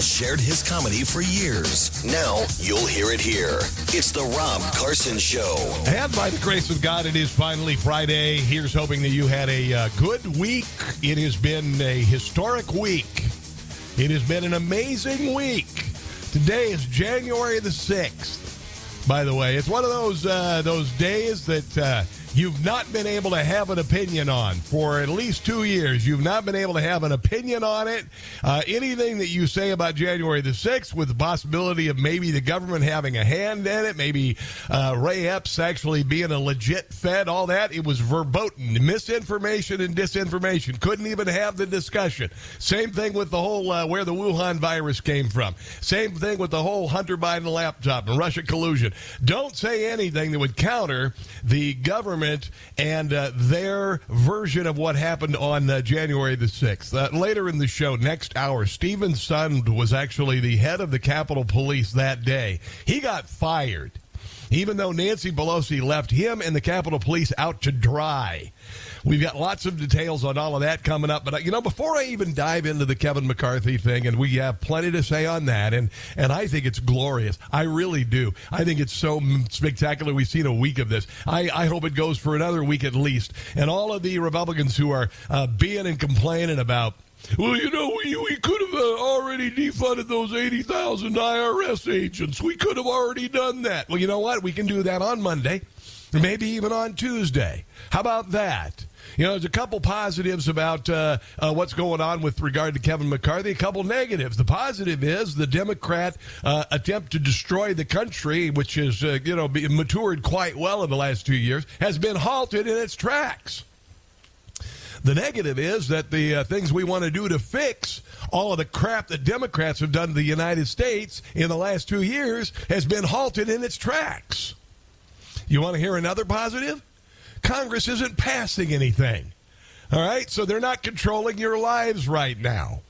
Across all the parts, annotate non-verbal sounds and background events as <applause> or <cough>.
Shared his comedy for years. Now you'll hear it here. It's the Rob Carson Show. And by the grace of God, it is finally Friday. Here's hoping that you had a uh, good week. It has been a historic week. It has been an amazing week. Today is January the 6th. By the way, it's one of those uh, those days that uh, you've not been able to have an opinion on for at least two years. You've not been able to have an opinion on it. Uh, anything that you say about January the 6th, with the possibility of maybe the government having a hand in it, maybe uh, Ray Epps actually being a legit Fed, all that, it was verboten. Misinformation and disinformation. Couldn't even have the discussion. Same thing with the whole uh, where the Wuhan virus came from. Same thing with the whole Hunter Biden laptop and Russia collusion. Don't say anything that would counter the government government and uh, their version of what happened on uh, January the 6th. Uh, later in the show, next hour, Steven Sund was actually the head of the Capitol Police that day. He got fired, even though Nancy Pelosi left him and the Capitol Police out to dry. We've got lots of details on all of that coming up. But, uh, you know, before I even dive into the Kevin McCarthy thing, and we have plenty to say on that, and, and I think it's glorious. I really do. I think it's so spectacular. We've seen a week of this. I, I hope it goes for another week at least. And all of the Republicans who are uh, being and complaining about well, you know, we, we could have uh, already defunded those 80,000 IRS agents. We could have already done that. Well, you know what? We can do that on Monday, maybe even on Tuesday. How about that? You know, there's a couple positives about uh, uh, what's going on with regard to Kevin McCarthy, a couple negatives. The positive is the Democrat uh, attempt to destroy the country, which has, uh, you know, matured quite well in the last two years, has been halted in its tracks. The negative is that the uh, things we want to do to fix all of the crap that Democrats have done to the United States in the last two years has been halted in its tracks. You want to hear another positive? Congress isn't passing anything. All right, so they're not controlling your lives right now.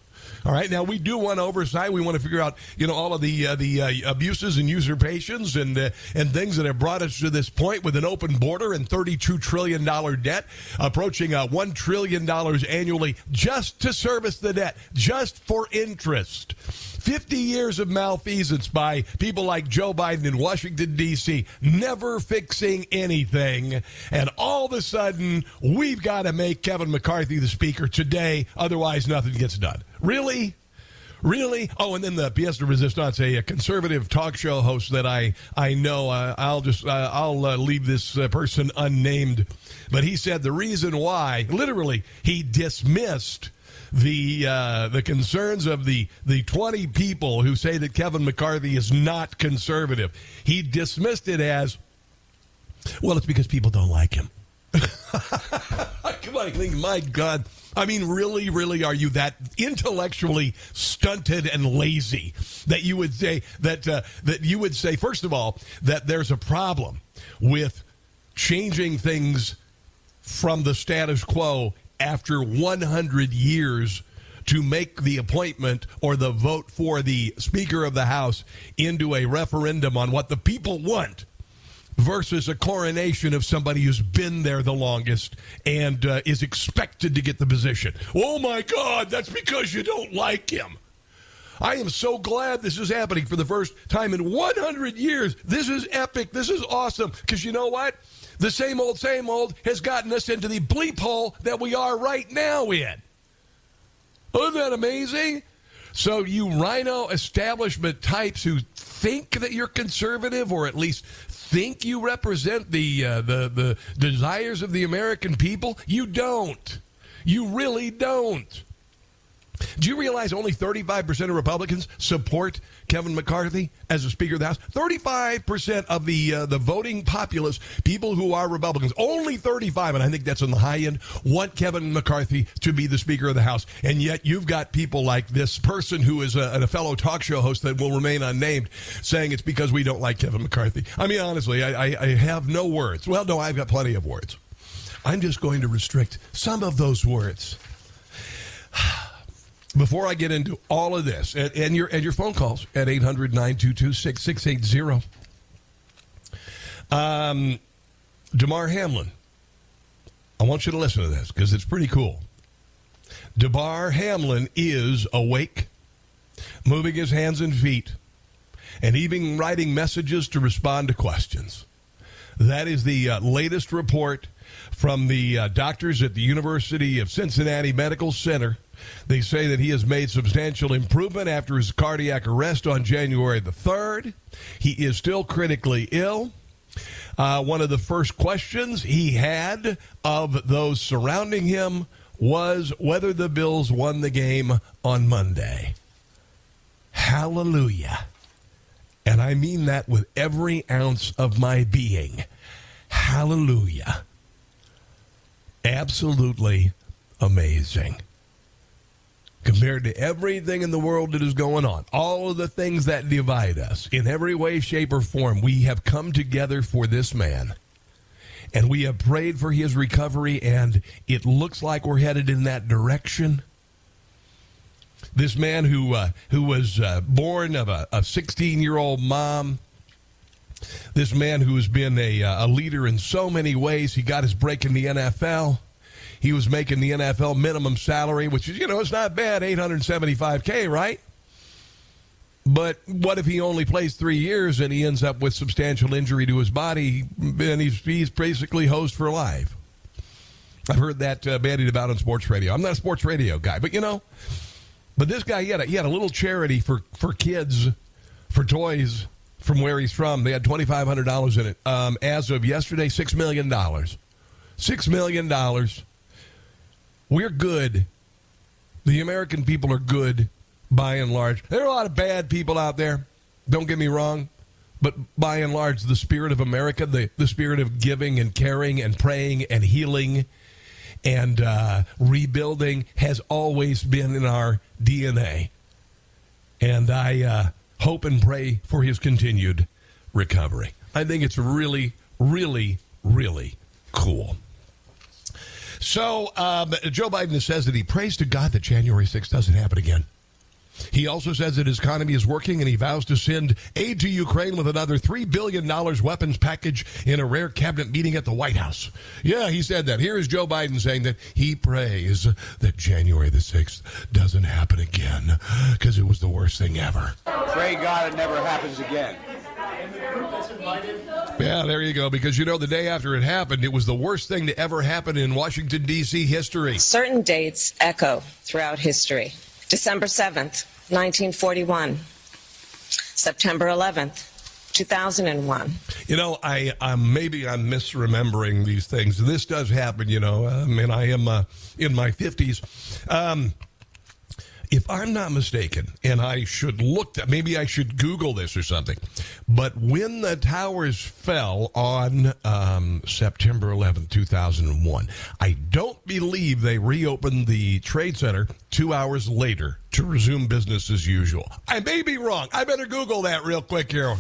All right. Now we do want oversight. We want to figure out, you know, all of the uh, the uh, abuses and usurpations and uh, and things that have brought us to this point with an open border and thirty-two trillion dollar debt, approaching uh, one trillion dollars annually just to service the debt, just for interest. 50 years of malfeasance by people like Joe Biden in Washington, D.C., never fixing anything. And all of a sudden, we've got to make Kevin McCarthy the speaker today, otherwise, nothing gets done. Really? Really? Oh, and then the pièce de resistance, a, conservative talk show host that I I know. Uh, I'll just uh, I'll uh, leave this uh, person unnamed, but he said the reason why, literally, he dismissed the uh, the concerns of the the 20 people who say that Kevin McCarthy is not conservative. He dismissed it as well. It's because people don't like him. <laughs> Come on, think, my God. I mean, really, really, are you that intellectually stunted and lazy that you would say that uh, that you would say first of all that there's a problem with changing things from the status quo after 100 years to make the appointment or the vote for the Speaker of the House into a referendum on what the people want versus a coronation of somebody who's been there the longest and uh, is expected to get the position. Oh my God, that's because you don't like him. I am so glad this is happening for the first time in 100 years. This is epic. This is awesome. Because you know what? The same old, same old has gotten us into the bleep hole that we are right now in. Isn't that amazing? So, you RINO establishment types who think that you're conservative or at least think you represent the, uh, the, the desires of the American people, you don't. You really don't. Do you realize only 35% of Republicans support Kevin McCarthy as a Speaker of the House? 35% of the uh, the voting populace, people who are Republicans, only 35, and I think that's on the high end, want Kevin McCarthy to be the Speaker of the House. And yet you've got people like this person who is a, a fellow talk show host that will remain unnamed saying it's because we don't like Kevin McCarthy. I mean, honestly, I, I, I have no words. Well, no, I've got plenty of words. I'm just going to restrict some of those words <sighs> before I get into all of this and, and your and your phone calls at 800 922 6680. Um, Damar Hamlin, I want you to listen to this because it's pretty cool. Damar Hamlin is awake, moving his hands and feet, and even writing messages to respond to questions. That is the uh, latest report from the uh, doctors at the University of Cincinnati Medical Center they say that he has made substantial improvement after his cardiac arrest on January the 3rd. He is still critically ill. Uh, one of the first questions he had of those surrounding him was whether the Bills won the game on Monday. Hallelujah. And I mean that with every ounce of my being. Hallelujah. Absolutely amazing compared to everything in the world that is going on, all of the things that divide us in every way, shape, or form, we have come together for this man. And we have prayed for his recovery, and it looks like we're headed in that direction. This man who uh, who was uh, born of a 16 year old mom, this man who has been a, uh, a leader in so many ways, he got his break in the NFL he was making the NFL minimum salary, which is, you know, it's not bad, 875K, right? But what if he only plays three years and he ends up with substantial injury to his body and he's, he's basically hosed for life? I've heard that uh, bandied about on sports radio. I'm not a sports radio guy, but you know, but this guy, he had a, he had a little charity for, for kids, for toys from where he's from. They had $2,500 in it. Um, as of yesterday, $6 million. $6 million we're good. The American people are good by and large. There are a lot of bad people out there. Don't get me wrong. But by and large, the spirit of America, the, the spirit of giving and caring and praying and healing and uh, rebuilding has always been in our DNA. And I uh, hope and pray for his continued recovery. I think it's really, really, really cool. So um, Joe Biden says that he prays to God that January 6th doesn't happen again. He also says that his economy is working and he vows to send aid to Ukraine with another $3 billion weapons package in a rare cabinet meeting at the White House. Yeah, he said that. Here is Joe Biden saying that he prays that January the 6th doesn't happen again because it was the worst thing ever. Pray God it never happens again. Yeah, there you go. Because you know, the day after it happened, it was the worst thing to ever happen in Washington, D.C. history. Certain dates echo throughout history December 7th, 1941, September 11th. 2001. You know, I um, maybe I'm misremembering these things. This does happen, you know. I mean, I am uh, in my 50s. Um, if I'm not mistaken, and I should look, that maybe I should Google this or something, but when the towers fell on um, September 11, 2001, I don't believe they reopened the Trade Center two hours later to resume business as usual. I may be wrong. I better Google that real quick here.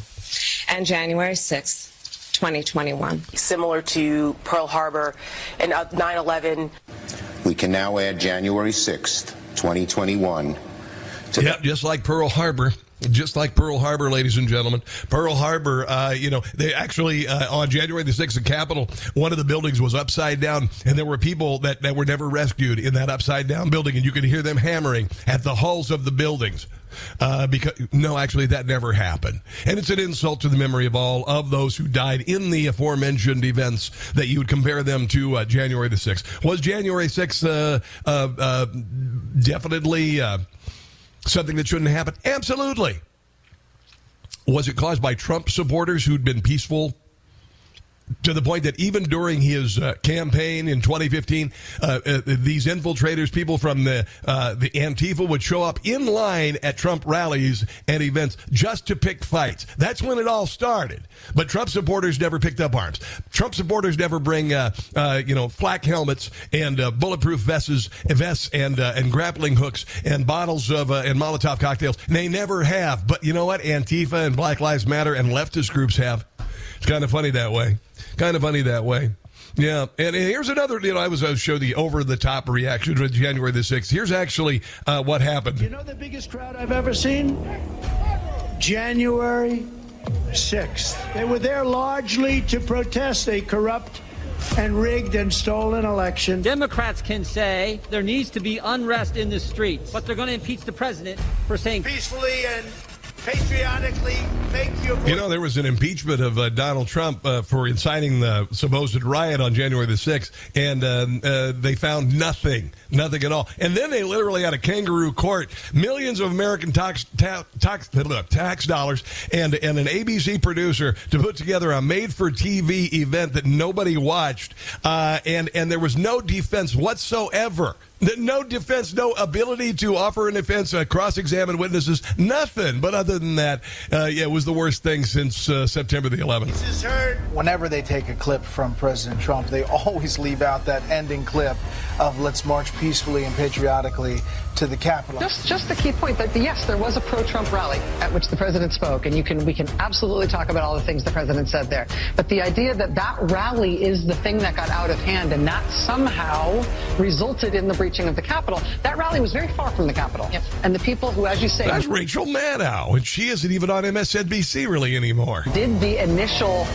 And January 6th, 2021. Similar to Pearl Harbor and 9 11. We can now add January 6th. 2021. Yep, just like Pearl Harbor. Just like Pearl Harbor, ladies and gentlemen. Pearl Harbor, uh, you know, they actually, uh, on January the 6th, the Capitol, one of the buildings was upside down, and there were people that, that were never rescued in that upside down building, and you could hear them hammering at the hulls of the buildings. Uh, because no, actually, that never happened, and it's an insult to the memory of all of those who died in the aforementioned events that you would compare them to uh, January the sixth. Was January sixth uh, uh, uh definitely uh, something that shouldn't happen? Absolutely. Was it caused by Trump supporters who'd been peaceful to the point that even during his uh, campaign in 2015, uh, uh, these infiltrators, people from the uh, the Antifa, would show up in line at Trump rallies and events just to pick fights. That's when it all started. But Trump supporters never picked up arms. Trump supporters never bring, uh, uh, you know, flak helmets and bulletproof vests, vests and and grappling hooks and bottles of and Molotov cocktails. They never have. But you know what? Antifa and Black Lives Matter and leftist groups have. It's kind of funny that way. Kind of funny that way. Yeah, and, here's another. You know, I was I show the over the top reaction to January the sixth. Here's actually uh, what happened. You know the biggest crowd I've ever seen. January sixth. They were there largely to protest a corrupt and rigged and stolen election. Democrats can say there needs to be unrest in the streets, but they're going to impeach the president for saying peacefully and patriotically make your You know, there was an impeachment of uh, Donald Trump uh, for inciting the supposed riot on January the 6th, and uh, uh, they found nothing, nothing at all. And then they literally had a kangaroo court, millions of American tax, ta- tax, tax dollars, and, and an ABC producer to put together a made for TV event that nobody watched, uh, and, and there was no defense whatsoever no defense, no ability to offer an defense, uh, cross examine witnesses, nothing. But other than that, uh, yeah, it was the worst thing since uh, September the 11th. Whenever they take a clip from President Trump, they always leave out that ending clip of let's march peacefully and patriotically to the Capitol. Just, just the key point that yes, there was a pro-Trump rally at which the president spoke, and you can we can absolutely talk about all the things the president said there. But the idea that that rally is the thing that got out of hand and that somehow resulted in the breaching of the Capitol, that rally was very far from the Capitol. Yep. And the people who, as you say, that's Rachel Maddow, and she isn't even on MSNBC really anymore. Did the initial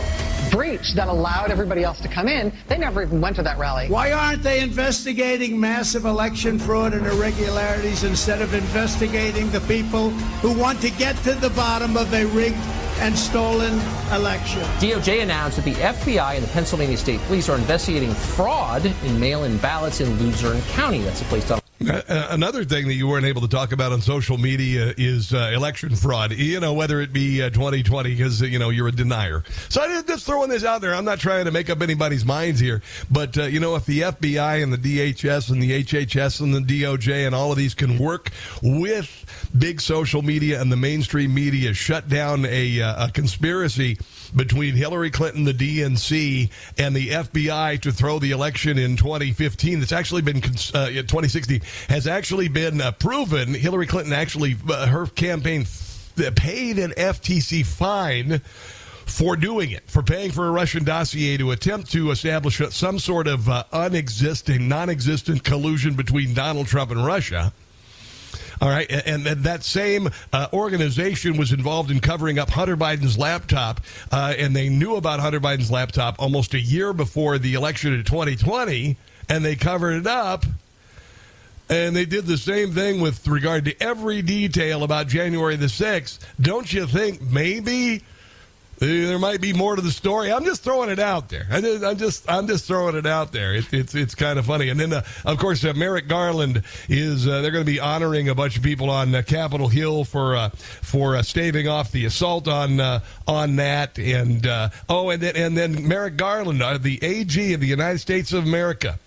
breach that allowed everybody else to come in, they never even went to that rally. Why aren't they investigating massive election fraud and irregularities instead of investigating the people who want to get to the bottom of a rigged and stolen election? DOJ announced that the FBI and the Pennsylvania State Police are investigating fraud in mail in ballots in Luzerne County. That's a place to another thing that you weren't able to talk about on social media is uh, election fraud. You know, whether it be uh, 2020, because uh, you know you're a denier. So I'm just throwing this out there. I'm not trying to make up anybody's minds here, but uh, you know, if the FBI and the DHS and the HHS and the DOJ and all of these can work with big social media and the mainstream media, shut down a, a conspiracy between Hillary Clinton, the DNC, and the FBI to throw the election in 2015. That's actually been uh, 2016 has actually been uh, proven. Hillary Clinton actually uh, her campaign f- paid an FTC fine for doing it, for paying for a Russian dossier to attempt to establish some sort of uh, unexisting, non existent collusion between Donald Trump and Russia. All right, and, and that same uh, organization was involved in covering up Hunter Biden's laptop, uh, and they knew about Hunter Biden's laptop almost a year before the election in 2020, and they covered it up. And they did the same thing with regard to every detail about January the 6th. Don't you think maybe there might be more to the story. I'm just throwing it out there. I am just I'm just throwing it out there. It, it's it's kind of funny. And then uh, of course uh, Merrick Garland is uh, they're going to be honoring a bunch of people on uh, Capitol Hill for uh, for uh, staving off the assault on on that. And oh, and then and then Merrick Garland, the AG of the United States of America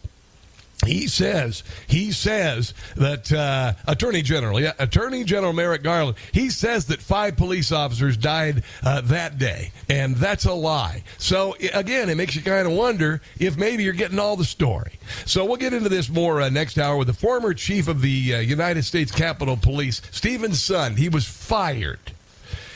he says he says that uh, attorney general yeah attorney general merrick garland he says that five police officers died uh, that day and that's a lie. So again it makes you kind of wonder if maybe you're getting all the story. So we'll get into this more uh, next hour with the former chief of the uh, united states capitol police steven sund he was fired.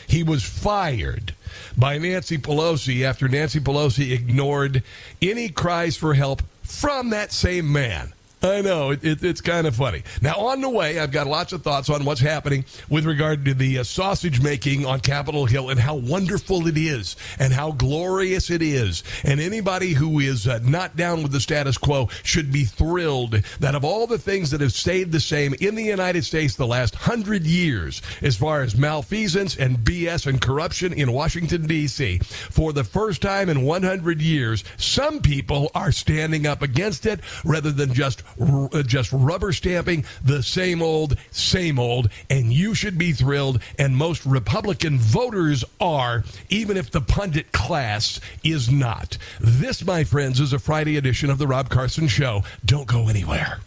He was fired by nancy pelosi after nancy pelosi ignored any cries for help from that same man. I know it, it, it's kind of funny. Now, on the way, I've got lots of thoughts on what's happening with regard to the uh, sausage making on Capitol Hill and how wonderful it is and how glorious it is. And anybody who is uh, not down with the status quo should be thrilled that of all the things that have stayed the same in the United States the last hundred years, as far as malfeasance and BS and corruption in Washington D.C., for the first time in 100 years, some people are standing up against it rather than just uh, just rubber stamping the same old, same old, and you should be thrilled. And most Republican voters are, even if the pundit class is not. This, my friends, is a Friday edition of the Rob Carson Show. Don't go anywhere.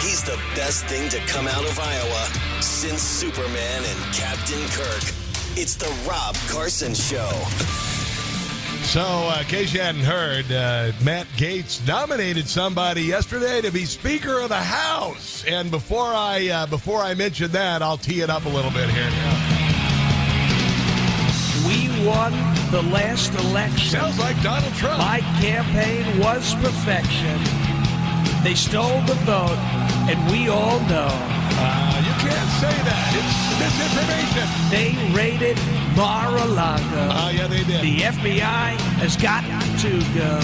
He's the best thing to come out of Iowa since Superman and Captain Kirk. It's the Rob Carson Show. So, uh, in case you hadn't heard, uh, Matt Gaetz nominated somebody yesterday to be Speaker of the House. And before I uh, before I mention that, I'll tee it up a little bit here. We won the last election. Sounds like Donald Trump. My campaign was perfection. They stole the vote, and we all know. Uh, you can't say that. It's misinformation. They raided Mar-a-Lago. Oh, yeah, they did. The FBI has got to go.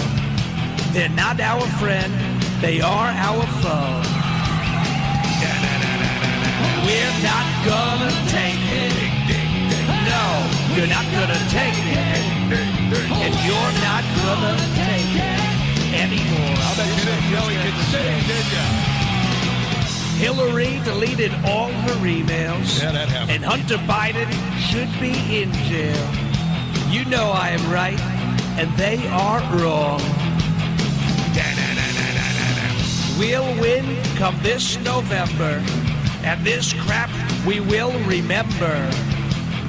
They're not our friend. They are our foe. We're not gonna take it. No, you're not gonna take it. And you're not gonna take it anymore. I bet you didn't know he could sing, did you? Hillary deleted all her emails. Yeah, that happened. And Hunter Biden should be in jail. You know I am right, and they are wrong. We'll win come this November, and this crap we will remember.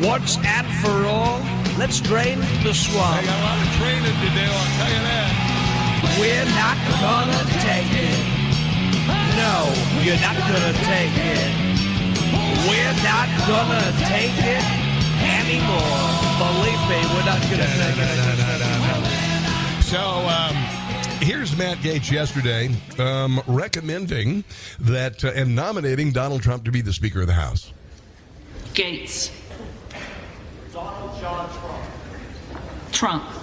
Once and for all, let's drain the swamp. They got a lot of training to do, I'll tell you that. We're not gonna take it. No, you're not gonna take it. We're not gonna take it anymore. Believe me, we're not gonna take it. So, um, here's Matt Gaetz yesterday um, recommending that uh, and nominating Donald Trump to be the Speaker of the House. Gaetz. Donald John Trump. Trump.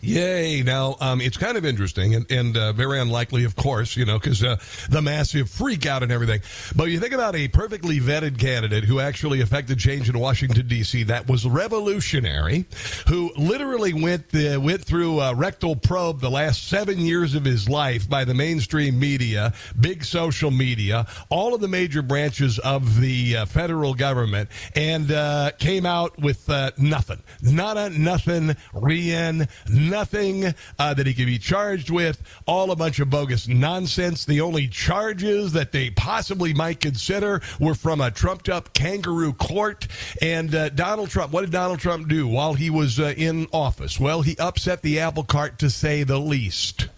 Yay. Now, um, it's kind of interesting and, and uh, very unlikely, of course, you know, because uh, the massive freak out and everything. But you think about a perfectly vetted candidate who actually affected change in Washington, D.C., that was revolutionary, who literally went, uh, went through a rectal probe the last seven years of his life by the mainstream media, big social media, all of the major branches of the uh, federal government, and uh, came out with uh, nothing. Not a nothing, Rien, nothing uh, that he could be charged with, all a bunch of bogus nonsense. The only charges that they possibly might consider were from a trumped up kangaroo court. And uh, Donald Trump, what did Donald Trump do while he was uh, in office? Well, he upset the apple cart to say the least.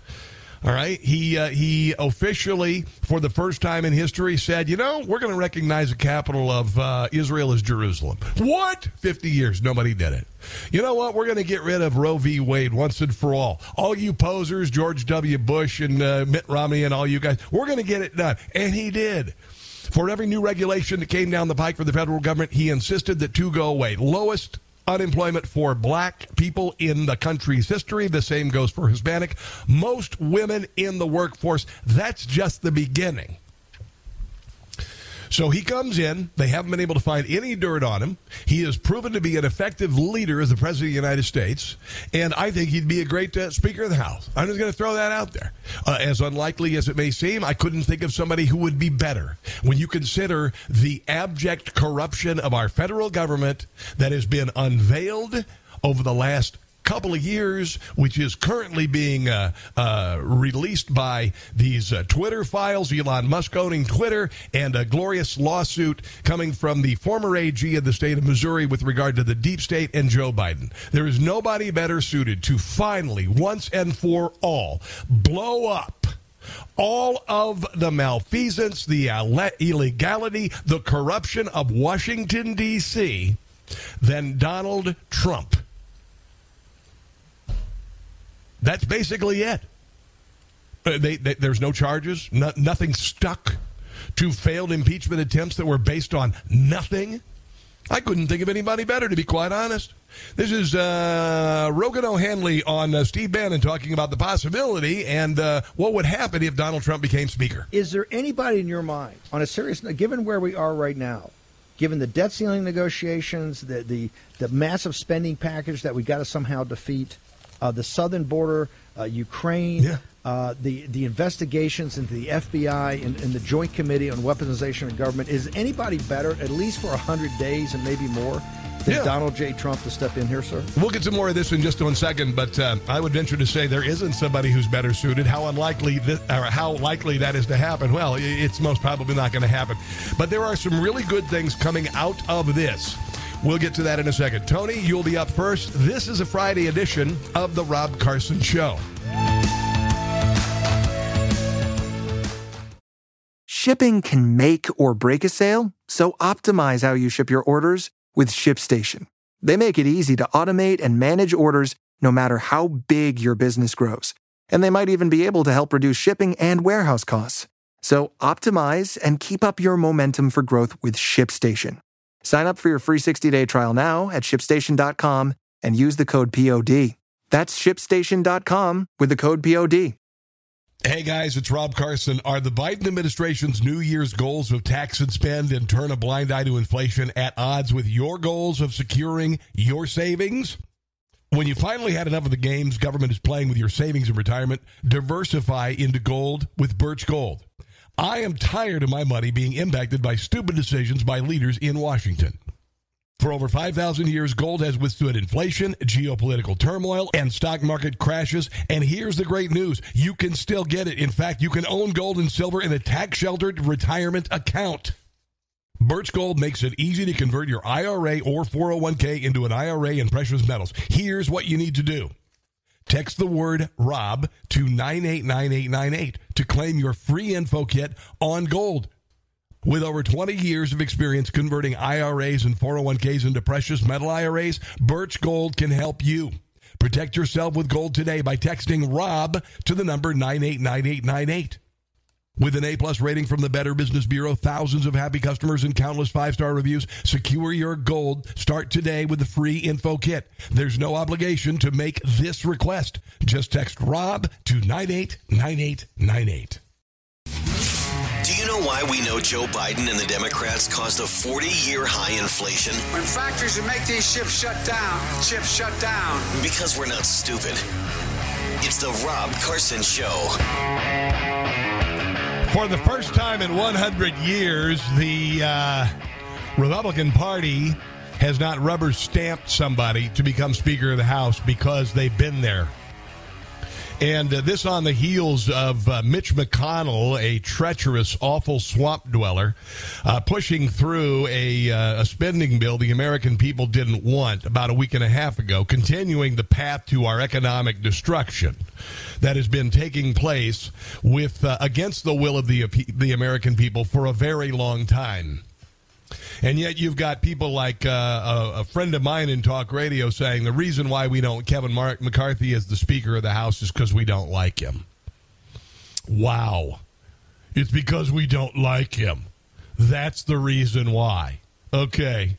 All right. He uh, he officially, for the first time in history, said, "You know, we're going to recognize the capital of uh, Israel as Jerusalem." What? Fifty years, nobody did it. You know what? We're going to get rid of Roe v. Wade once and for all. All you posers, George W. Bush and uh, Mitt Romney, and all you guys, we're going to get it done, and he did. For every new regulation that came down the pike for the federal government, he insisted that two go away. Lowest unemployment for black people in the country's history. The same goes for Hispanic. Most women in the workforce. That's just the beginning. So he comes in. They haven't been able to find any dirt on him. He has proven to be an effective leader as the President of the United States. And I think he'd be a great uh, Speaker of the House. I'm just going to throw that out there. Uh, as unlikely as it may seem, I couldn't think of somebody who would be better. When you consider the abject corruption of our federal government that has been unveiled over the last couple of years, which is currently being uh, uh, released by these uh, Twitter files, Elon Musk owning Twitter, and a glorious lawsuit coming from the former AG of the state of Missouri with regard to the deep state and Joe Biden. There is nobody better suited to finally, once and for all, blow up all of the malfeasance, the illegality, the corruption of Washington, D.C., than Donald Trump. That's basically it. Uh, they, they, there's no charges, no, nothing stuck to failed impeachment attempts that were based on nothing. I couldn't think of anybody better, to be quite honest. This is uh, Rogan O'Handley on uh, Steve Bannon talking about the possibility and uh, what would happen if Donald Trump became Speaker. Is there anybody in your mind, on a serious note, given where we are right now, given the debt ceiling negotiations, the the, the massive spending package that we've got to somehow defeat, uh, the southern border, uh, Ukraine, yeah. uh, the the investigations into the FBI and, and, the Joint Committee on Weaponization of Government. Is anybody better, at least for hundred days and maybe more? Than Yeah. Donald J. Trump to step in here, sir? We'll get some more of this in just one second, but uh, I would venture to say there isn't somebody who's better suited. How unlikely, th- or how likely that is to happen? Well, it's most probably not going to happen. But there are some really good things coming out of this. We'll get to that in a second. Tony, you'll be up first. This is a Friday edition of the Rob Carson Show. Shipping can make or break a sale, so optimize how you ship your orders with ShipStation. They make it easy to automate and manage orders no matter how big your business grows. And they might even be able to help reduce shipping and warehouse costs. So optimize and keep up your momentum for growth with ShipStation. Sign up for your free 60-day trial now at shipstation.com and use the code POD. That's shipstation.com with the code POD. Hey guys, it's Rob Carson. Are the Biden administration's New Year's goals of tax and spend and turn a blind eye to inflation at odds with your goals of securing your savings? When you finally had enough of the games government is playing with your savings and retirement, diversify into gold with Birch Gold. I am tired of my money being impacted by stupid decisions by leaders in Washington. For over 5,000 years, gold has withstood inflation, geopolitical turmoil, and stock market crashes. And here's the great news you can still get it. In fact, you can own gold and silver in a tax sheltered retirement account. Birch Gold makes it easy to convert your IRA or 401k into an IRA in precious metals. Here's what you need to do. Text the word ROB to 989898 to claim your free info kit on gold. With over 20 years of experience converting IRAs and 401ks into precious metal IRAs, Birch Gold can help you. Protect yourself with gold today by texting ROB to the number 989898. With an A plus rating from the Better Business Bureau, thousands of happy customers, and countless five star reviews, secure your gold. Start today with the free info kit. There's no obligation to make this request. Just text ROB to 989898. Do you know why we know Joe Biden and the Democrats caused a 40 year high inflation? When factories that make these ships shut down, ships shut down. Because we're not stupid. It's the Rob Carson Show. For the first time in 100 years, the uh, Republican Party has not rubber stamped somebody to become Speaker of the House because they've been there. And uh, this on the heels of uh, Mitch McConnell, a treacherous, awful swamp dweller, uh, pushing through a, uh, a spending bill the American people didn't want about a week and a half ago, continuing the path to our economic destruction that has been taking place with uh, against the will of the the American people for a very long time. And yet you've got people like uh, a, a friend of mine in talk radio saying the reason why we don't Kevin Mark McCarthy as the Speaker of the House is because we don't like him. Wow. It's because we don't like him. That's the reason why. Okay.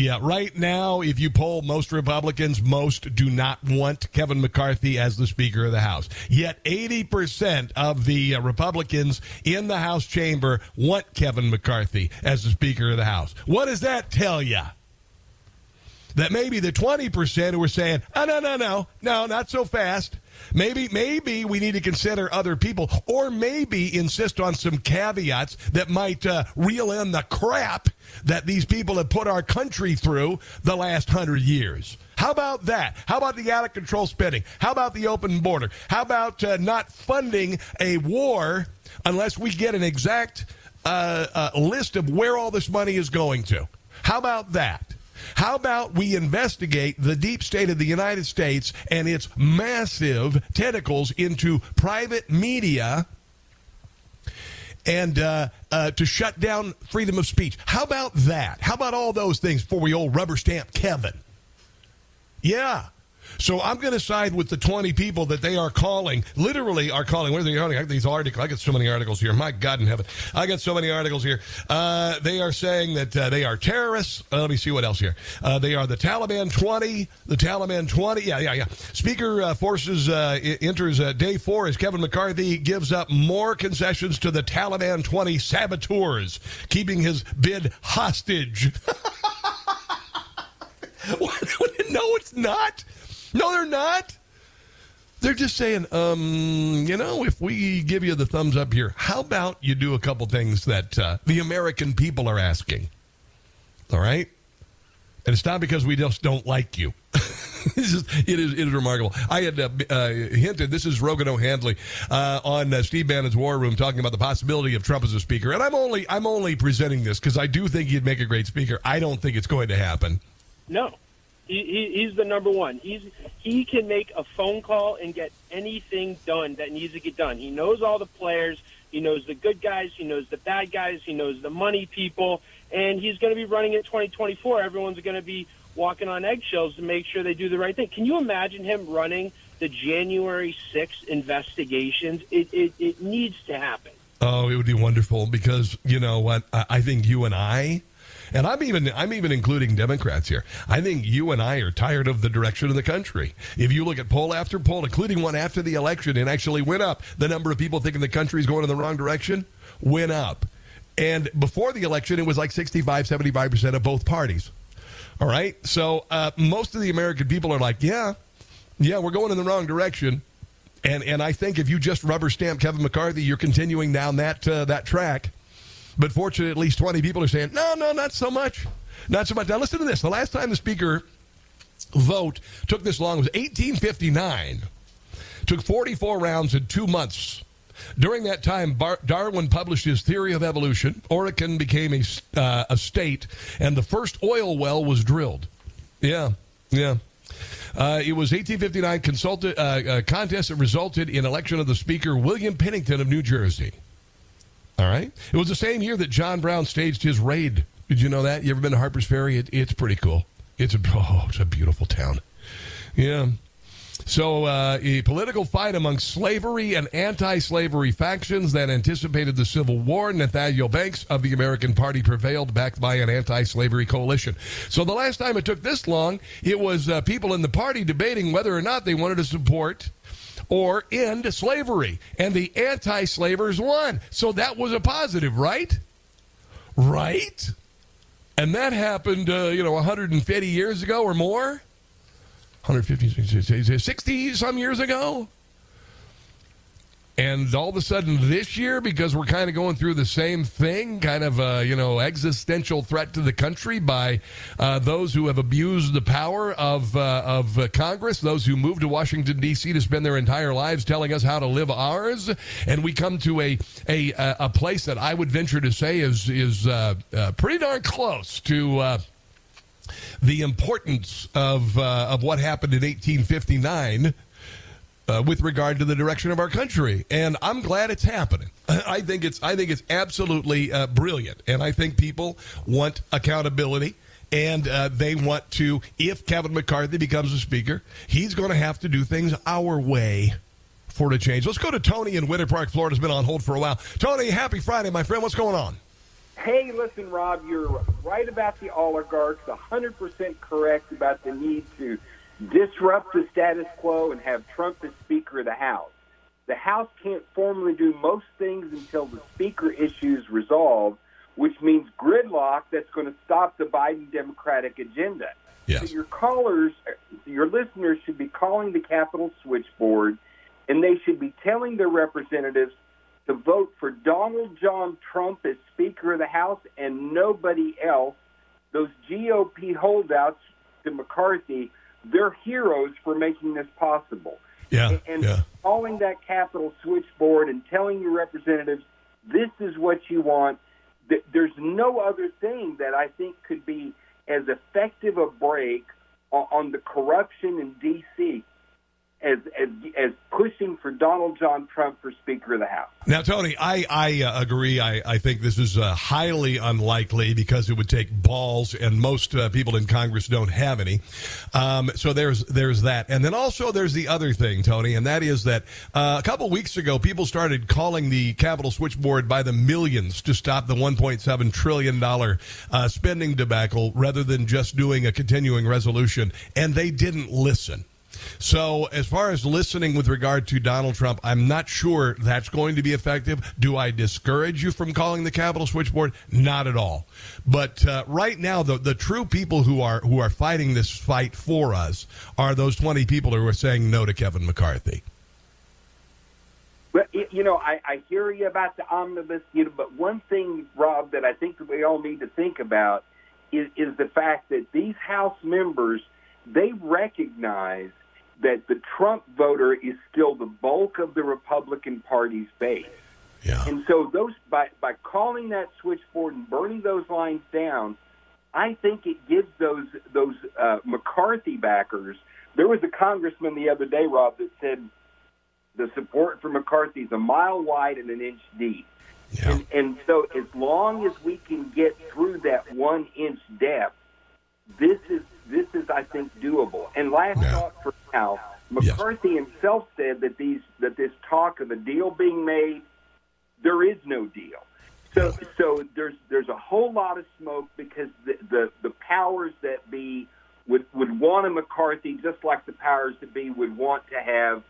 Yeah, right now, if you poll most Republicans, most do not want Kevin McCarthy as the Speaker of the House. Yet 80% of the uh, Republicans in the House chamber want Kevin McCarthy as the Speaker of the House. What does that tell you? That maybe the 20% who are saying, oh, no, no, no, no, not so fast. Maybe, maybe we need to consider other people, or maybe insist on some caveats that might uh, reel in the crap that these people have put our country through the last hundred years. How about that? How about the out of control spending? How about the open border? How about uh, not funding a war unless we get an exact uh, uh, list of where all this money is going to? How about that? How about we investigate the deep state of the United States and its massive tentacles into private media and uh, uh, to shut down freedom of speech? How about that? How about all those things before we old rubber stamp Kevin? Yeah. So I'm going to side with the 20 people that they are calling, literally are calling. Where are they calling? I these articles. I got so many articles here. My God in heaven. I got so many articles here. Uh, they are saying that uh, they are terrorists. Uh, let me see what else here. Uh, they are the Taliban 20. The Taliban 20. Yeah, yeah, yeah. Speaker uh, forces uh, enters day four as Kevin McCarthy gives up more concessions to the Taliban 20 saboteurs, keeping his bid hostage. <laughs> <laughs> No, it's not. No, they're not. They're just saying, um, you know, if we give you the thumbs up here, how about you do a couple things that uh, the American people are asking? All right? And it's not because we just don't like you. <laughs> just, it, is, it is remarkable. I had uh, uh, hinted, this is Rogan O'Handley uh, on uh, Steve Bannon's War Room talking about the possibility of Trump as a speaker. And I'm only, I'm only presenting this because I do think he'd make a great speaker. I don't think it's going to happen. No, he, he, he's the number one. He's he can make a phone call and get anything done that needs to get done. He knows all the players. He knows the good guys. He knows the bad guys. He knows the money people. And he's going to be running in 2024. Everyone's going to be walking on eggshells to make sure they do the right thing. Can you imagine him running the January 6th investigations? It, it, it needs to happen. Oh, it would be wonderful because you know what? I I think you and I, and I'm even I'm even including Democrats here. I think you and I are tired of the direction of the country. If you look at poll after poll, including one after the election, and actually went up. The number of people thinking the country is going in the wrong direction went up. And before the election, it was like 65, 75% of both parties. All right. So uh, most of the American people are like, yeah, yeah, we're going in the wrong direction. And and I think if you just rubber stamp Kevin McCarthy, you're continuing down that uh, that track. But fortunately, at least 20 people are saying, no, no, not so much. Not so much. Now, listen to this. The last time the speaker vote took this long was 1859. Took 44 rounds in two months. During that time, Bar- Darwin published his theory of evolution. Oregon became a, uh, a state, and the first oil well was drilled. Yeah, yeah. Uh, it was 1859 consulta- uh, uh, contest that resulted in election of the speaker William Pennington of New Jersey. All right. It was the same year that John Brown staged his raid. Did you know that? You ever been to Harper's Ferry? It, it's pretty cool. It's a <laughs> oh, it's a beautiful town. Yeah. So, uh, a political fight among slavery and anti-slavery factions that anticipated the Civil War. Nathaniel Banks of the American Party prevailed, backed by an anti-slavery coalition. So, the last time it took this long, it was uh, people in the party debating whether or not they wanted to support or end slavery, and the anti-slavers won. So that was a positive, right? Right. And that happened, uh, you know, 150 years ago or more. 150, 60, 60 some years ago. And all of a sudden this year, because we're kind of going through the same thing, kind of a you know existential threat to the country by uh, those who have abused the power of uh, of Congress, those who moved to Washington D.C. to spend their entire lives telling us how to live ours, and we come to a a a place that I would venture to say is is uh, uh, pretty darn close to. Uh, the importance of uh, of what happened in 1859 uh, with regard to the direction of our country, and I'm glad it's happening. <laughs> I think it's I think it's absolutely uh, brilliant, and I think people want accountability. And uh, they want to, if Kevin McCarthy becomes a speaker, he's going to have to do things our way for the change. Let's go to Tony in Winter Park, Florida. Has been on hold for a while. Tony, happy Friday, my friend. What's going on? Hey, listen, Rob, you're right about the oligarchs, 100% correct about the need to disrupt the status quo and have Trump as Speaker of the House. The House can't formally do most things until the Speaker issues resolved, which means gridlock that's going to stop the Biden Democratic agenda. Yes. So your callers, your listeners should be calling the Capitol switchboard, and they should be telling their representatives to vote for Donald John Trump as Speaker of the House and nobody else. Those GOP holdouts to McCarthy, they're heroes for making this possible. Yeah, and yeah. calling that Capitol switchboard and telling your representatives this is what you want. There's no other thing that I think could be as effective a brake on, on the corruption in D.C. as as as pushing for Donald John Trump for Speaker of the House. Now, Tony, I, I uh, agree. I, I think this is uh, highly unlikely because it would take balls, and most uh, people in Congress don't have any. Um, so there's there's that, and then also there's the other thing, Tony, and that is that uh, a couple weeks ago, people started calling the Capitol switchboard by the millions to stop the 1.7 trillion dollar uh, spending debacle, rather than just doing a continuing resolution, and they didn't listen. So, as far as listening with regard to Donald Trump, I'm not sure that's going to be effective. Do I discourage you from calling the Capitol switchboard? Not at all. But uh, right now, the the true people who are who are fighting this fight for us are those 20 people who are saying no to Kevin McCarthy. Well, you know, I, I hear you about the omnibus, you know, but one thing, Rob, that I think we all need to think about is, is the fact that these House members they recognize that the Trump voter is still the bulk of the Republican Party's base. Yeah. And so those by by calling that switchboard and burning those lines down, I think it gives those those uh, McCarthy backers. There was a congressman the other day, Rob, that said the support for McCarthy is a mile wide and an inch deep. Yeah. And, and so, as long as we can get through that one inch depth, this is this is, I think, doable. And last Yeah. thought for now, McCarthy himself said that these that this talk of a deal being made, there is no deal. So so there's there's a whole lot of smoke because the the, the powers that be would would want a McCarthy just like the powers that be would want to have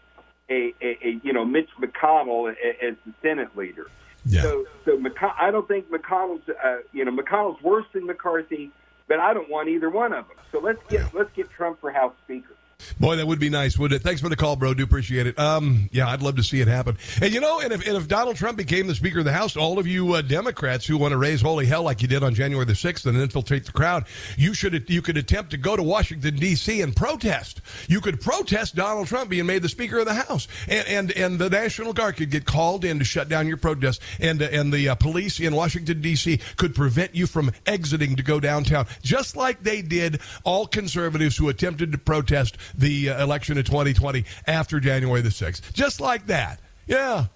a, a, a you know Mitch McConnell as the Senate leader. Yeah. So so McC- I don't think McConnell's uh, you know McConnell's worse than McCarthy, but I don't want either one of them. So let's get let's get Trump for House Speaker. Boy, that would be nice, wouldn't it? Thanks for the call, bro. Do appreciate it. Um, yeah, I'd love to see it happen. And you know, and if, and if Donald Trump became the Speaker of the House, all of you uh, Democrats who want to raise holy hell like you did on January the sixth and infiltrate the crowd, you should you could attempt to go to Washington D.C. and protest. You could protest Donald Trump being made the Speaker of the House, and and, and the National Guard could get called in to shut down your protest, and uh, and the uh, police in Washington D.C. could prevent you from exiting to go downtown, just like they did all conservatives who attempted to protest the uh, election of 2020 after January the 6th. Just like that. Yeah.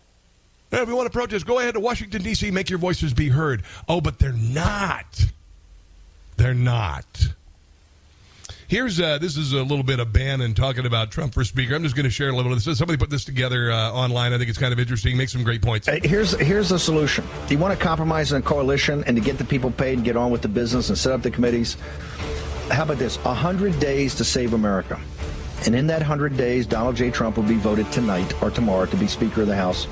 If you want to protest, go ahead to Washington, D.C., make your voices be heard. Oh, but they're not. They're not. Here's uh, this is a little bit of Bannon talking about Trump for speaker. I'm just going to share a little of this. Somebody put this together uh, online. I think it's kind of interesting. Make some great points. Uh, Here's here's the solution. Do you want to compromise in a coalition and to get the people paid and get on with the business and set up the committees. How about this? Hundred days to save America. And in that hundred days, Donald J. Trump will be voted tonight or tomorrow to be Speaker of the House.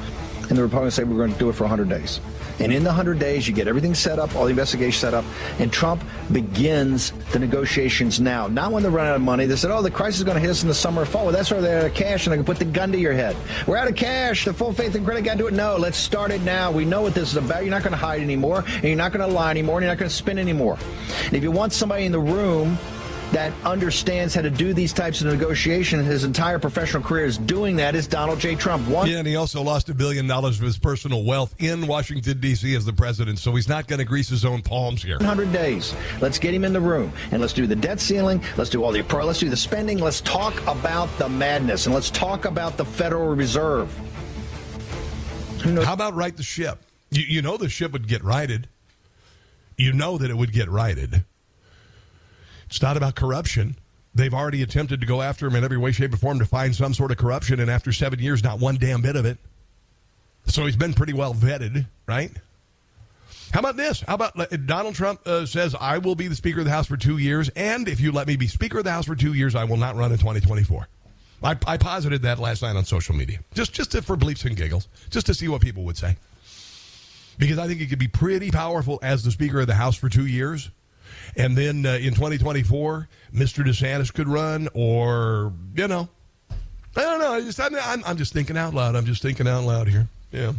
And the Republicans say we're going to do it for 100 days. And in the 100 days, you get everything set up, all the investigations set up, and Trump begins the negotiations now. Not when they're running out of money. They said, oh, the crisis is going to hit us in the summer or fall. Well, that's where they're out of cash, and they can put the gun to your head. We're out of cash. The full faith and credit got to do it. No, let's start it now. We know what this is about. You're not going to hide anymore, and you're not going to lie anymore, and you're not going to spin anymore. And if you want somebody in the room that understands how to do these types of negotiations, his entire professional career is doing that, is Donald J. Trump. One Yeah, and he also lost a billion dollars of his personal wealth in Washington, D.C. as the president, so he's not going to grease his own palms here. 100 days. Let's get him in the room and let's do the debt ceiling. Let's do all the let's do the spending. Let's talk about the madness and let's talk about the Federal Reserve. How about right the ship? You, you know the ship would get righted. You know that it would get righted. It's not about corruption. They've already attempted to go after him in every way, shape, or form to find some sort of corruption, and after seven years, not one damn bit of it. So he's been pretty well vetted, right? How about this? How about uh, Donald Trump uh, says, I will be the Speaker of the House for two years, and if you let me be Speaker of the House for two years, I will not run in 2024. I, I posited that last night on social media, just just to, for bleeps and giggles, just to see what people would say. Because I think he could be pretty powerful as the Speaker of the House for two years. And then uh, in 2024, Mr. DeSantis could run, or, you know, I don't know. I just, I'm, I'm, I'm just thinking out loud. I'm just thinking out loud here. Yeah.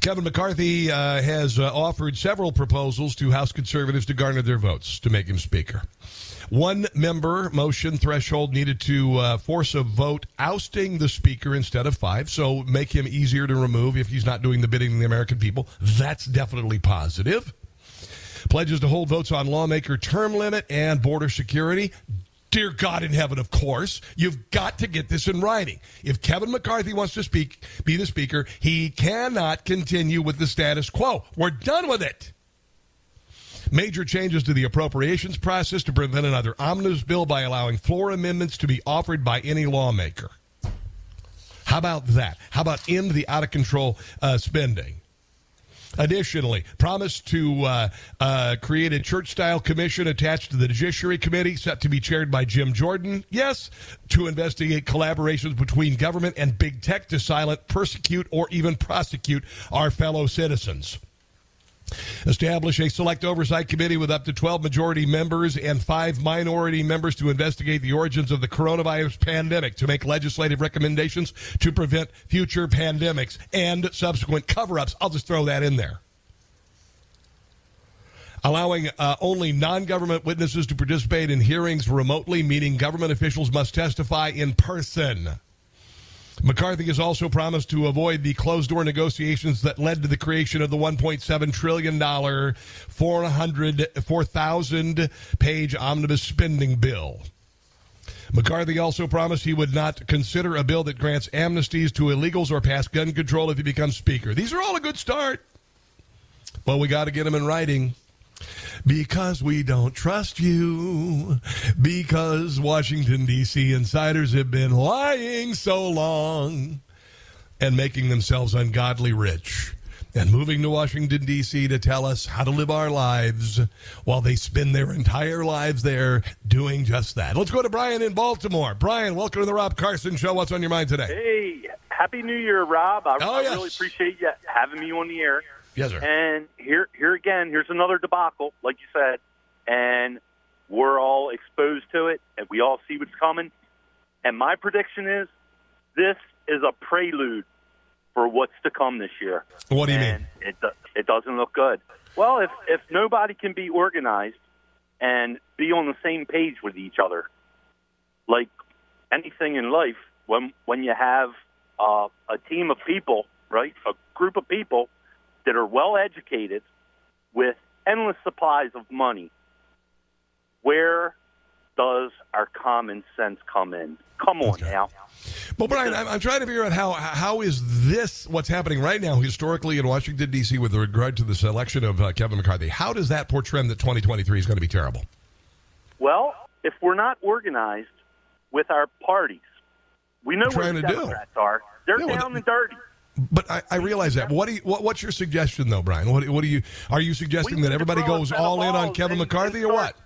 Kevin McCarthy uh, has uh, offered several proposals to House conservatives to garner their votes to make him Speaker. One member motion threshold needed to uh, force a vote ousting the Speaker instead of five, so make him easier to remove if he's not doing the bidding of the American people. That's definitely positive. Pledges to hold votes on lawmaker term limit and border security. Dear God in heaven, of course, you've got to get this in writing. If Kevin McCarthy wants to speak, be the speaker, he cannot continue with the status quo. We're done with it. Major changes to the appropriations process to prevent another omnibus bill by allowing floor amendments to be offered by any lawmaker. How about that? How about end the out of control uh, spending? Additionally, promised to uh, uh, create a church style commission attached to the Judiciary Committee, set to be chaired by Jim Jordan. Yes, to investigate collaborations between government and big tech to silence, persecute, or even prosecute our fellow citizens. Establish a select oversight committee with up to 12 majority members and five minority members to investigate the origins of the coronavirus pandemic, to make legislative recommendations to prevent future pandemics and subsequent cover ups. I'll just throw that in there. Allowing uh, only non government witnesses to participate in hearings remotely, meaning government officials must testify in person. McCarthy has also promised to avoid the closed door negotiations that led to the creation of the $1.7 trillion, 4,000 page omnibus spending bill. McCarthy also promised he would not consider a bill that grants amnesties to illegals or pass gun control if he becomes Speaker. These are all a good start. Well, we got to get them in writing. Because we don't trust you. Because Washington, D.C. insiders have been lying so long and making themselves ungodly rich and moving to Washington, D.C. to tell us how to live our lives while they spend their entire lives there doing just that. Let's go to Brian in Baltimore. Brian, welcome to the Rob Carson Show. What's on your mind today? Hey, Happy New Year, Rob. I, Oh, I yes. really appreciate you having me on the air. Yes, sir. And here, here again, here's another debacle, like you said, and we're all exposed to it, and we all see what's coming. And my prediction is, this is a prelude for what's to come this year. What do you and mean? It it doesn't look good. Well, if if nobody can be organized and be on the same page with each other, like anything in life, when when you have uh, a team of people, right, a group of people that are well educated with endless supplies of money, where does our common sense come in? Come on now. Well, Brian, I'm, I'm trying to figure out how how is this what's happening right now historically in Washington D.C. with regard to the selection of uh, Kevin McCarthy? How does that portend that 2023 is going to be terrible? Well, if we're not organized with our parties, we know where the to do. Democrats are. They're Yeah, well, down and dirty. But I, I realize that. What do you, what, what's your suggestion though, Brian? What, what do you are you suggesting We that everybody goes all in on Kevin McCarthy or what?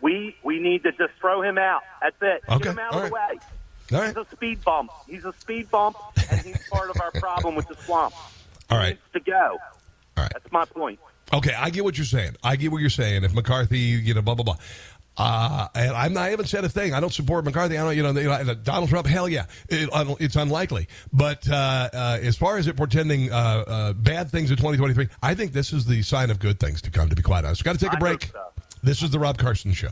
We we need to just throw him out. That's it. Okay, Get him out all of the way. All right. He's a speed bump. He's a speed bump, and he's part of our problem with the swamp. All right. To go. All right. That's my point. Okay, I get what you're saying. I get what you're saying. If McCarthy, you know, blah blah blah. Uh, and I'm not, I haven't said a thing. I don't support McCarthy. I don't, you know, they- Donald Trump. Hell yeah, it, it's unlikely. But uh, uh, as far as it portending uh, uh, bad things in 2023, I think this is the sign of good things to come. To be quite honest, got to take a I break. so. This is the Rob Carson Show.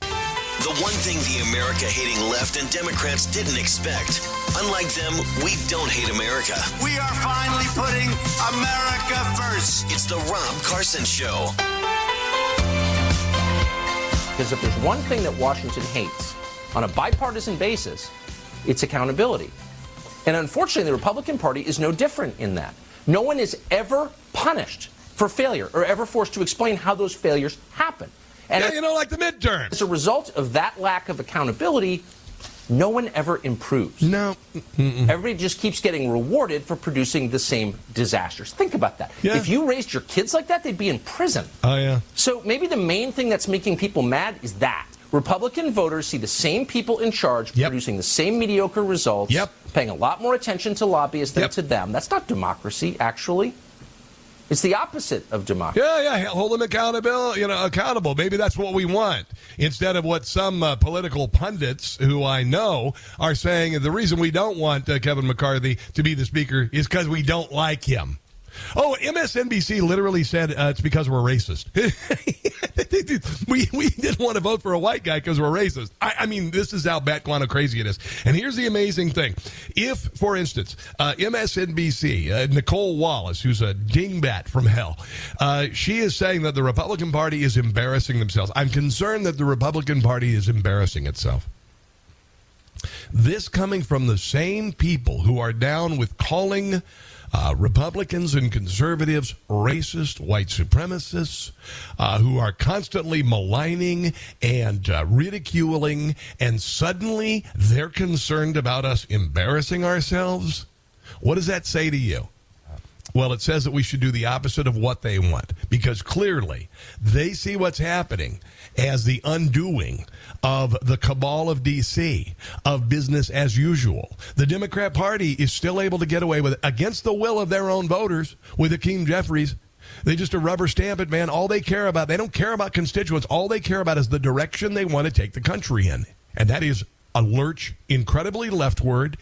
The one thing the America hating left and Democrats didn't expect. Unlike them, we don't hate America. We are finally putting America first. It's the Rob Carson Show. Because if there's one thing that Washington hates on a bipartisan basis, it's accountability. And unfortunately, the Republican Party is no different in that. No one is ever punished for failure or ever forced to explain how those failures happen. And yeah, you know, like the midterm. As a result of that lack of accountability, no one ever improves. No. Everybody just keeps getting rewarded for producing the same disasters. Think about that. Yeah. If you raised your kids like that, they'd be in prison. Oh yeah. So maybe the main thing that's making people mad is that. Republican voters see the same people in charge producing the same mediocre results, Yep. paying a lot more attention to lobbyists than to them. That's not democracy, actually. It's the opposite of democracy. Yeah, yeah, hold them accountable. You know, accountable. Maybe that's what we want instead of what some uh, political pundits who I know are saying. The reason we don't want uh, Kevin McCarthy to be the speaker is because we don't like him. Oh, MSNBC literally said uh, it's because we're racist. <laughs> we, we didn't want to vote for a white guy because we're racist. I, I, mean, this is how bat guano crazy it is. And here's the amazing thing. If, for instance, uh, MSNBC, uh, Nicolle Wallace, who's a dingbat from hell, uh, she is saying that the Republican Party is embarrassing themselves. I'm concerned that the Republican Party is embarrassing itself. This coming from the same people who are down with calling uh, Republicans and conservatives, racist, white supremacists, uh, who are constantly maligning and uh, ridiculing, and suddenly they're concerned about us embarrassing ourselves. What does that say to you? Well, it says that we should do the opposite of what they want because clearly they see what's happening as the undoing of the cabal of D.C., of business as usual. The Democrat Party is still able to get away with it against the will of their own voters with Hakeem Jeffries. They just a rubber stamp it, man. All they care about, they don't care about constituents. All they care about is the direction they want to take the country in. And that is a lurch incredibly leftward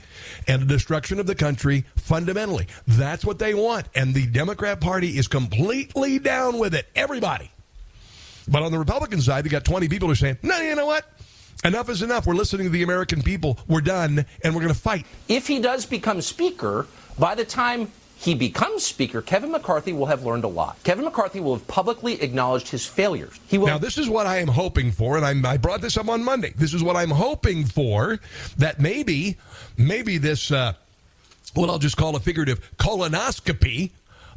and a destruction of the country fundamentally. That's what they want. And the Democrat Party is completely down with it. Everybody. But on the Republican side, they got 20 people who are saying, no, you know what? Enough is enough. We're listening to the American people. We're done, and we're going to fight. If he does become Speaker, by the time he becomes Speaker, Kevin McCarthy will have learned a lot. Kevin McCarthy will have publicly acknowledged his failures. He will. Now, this is what I am hoping for, and I'm, i brought this up on Monday. This is what I'm hoping for that maybe, maybe this, uh, what I'll just call a figurative colonoscopy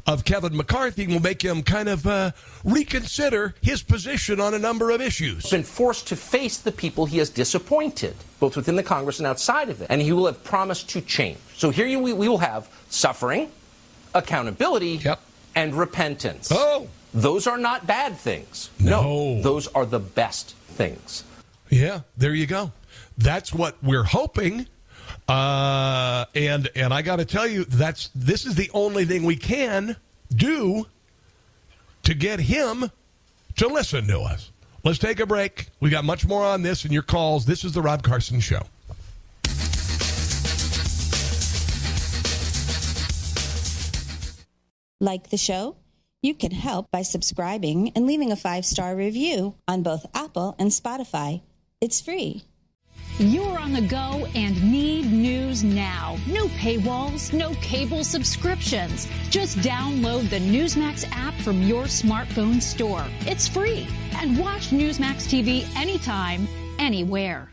of Kevin McCarthy will make him kind of uh, reconsider his position on a number of issues. Been forced to face the people he has disappointed, both within the Congress and outside of it, and he will have promised to change. So here you, we, we will have suffering, accountability, yep. and repentance. Oh, those are not bad things. No. no, those are the best things. Yeah, there you go. That's what we're hoping uh, and and I got to tell you, that's this is the only thing we can do to get him to listen to us. Let's take a break. We got much more on this and your calls. This is the Rob Carson Show. Like the show? You can help by subscribing and leaving a five star review on both Apple and Spotify. It's free. You're on the go and need news now. No paywalls, no cable subscriptions. Just download the Newsmax app from your smartphone store. It's free. And watch Newsmax TV anytime, anywhere.